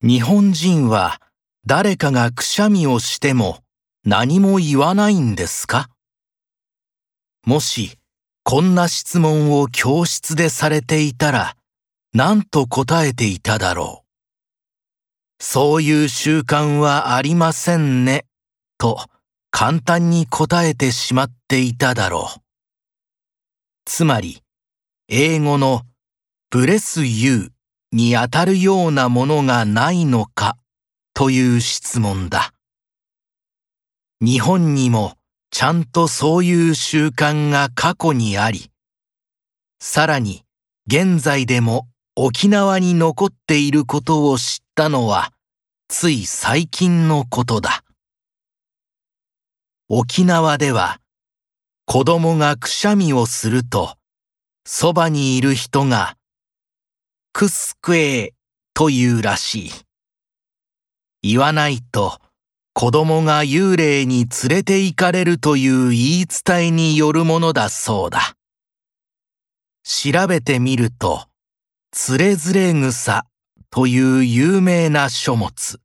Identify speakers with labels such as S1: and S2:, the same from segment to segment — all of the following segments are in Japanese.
S1: 日本人は誰かがくしゃみをしても何も言わないんですか？もしこんな質問を教室でされていたら何と答えていただろう？そういう習慣はありませんね、と簡単に答えてしまっていただろう。つまり、英語のブレスユーにあたるようなものがないのかという質問だ。日本にもちゃんとそういう習慣が過去にあり、さらに現在でも沖縄に残っていることを知ったのはつい最近のことだ。沖縄では子供がくしゃみをするとそばにいる人がクスクエーというらしい。言わないと子供が幽霊に連れて行かれるという言い伝えによるものだそうだ。調べてみると、つれづれ草という有名な書物、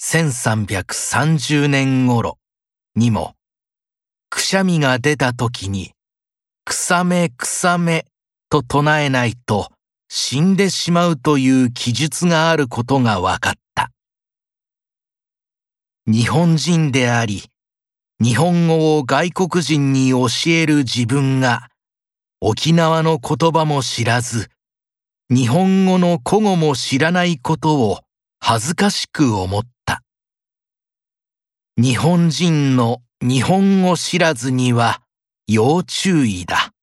S1: 1330年頃にも、くしゃみが出た時に、くさめくさめと唱えないと死んでしまうという記述があることが分かった。日本人であり、日本語を外国人に教える自分が、沖縄の言葉も知らず、日本語の古語も知らないことを恥ずかしく思った。日本人の日本語知らずには要注意だ。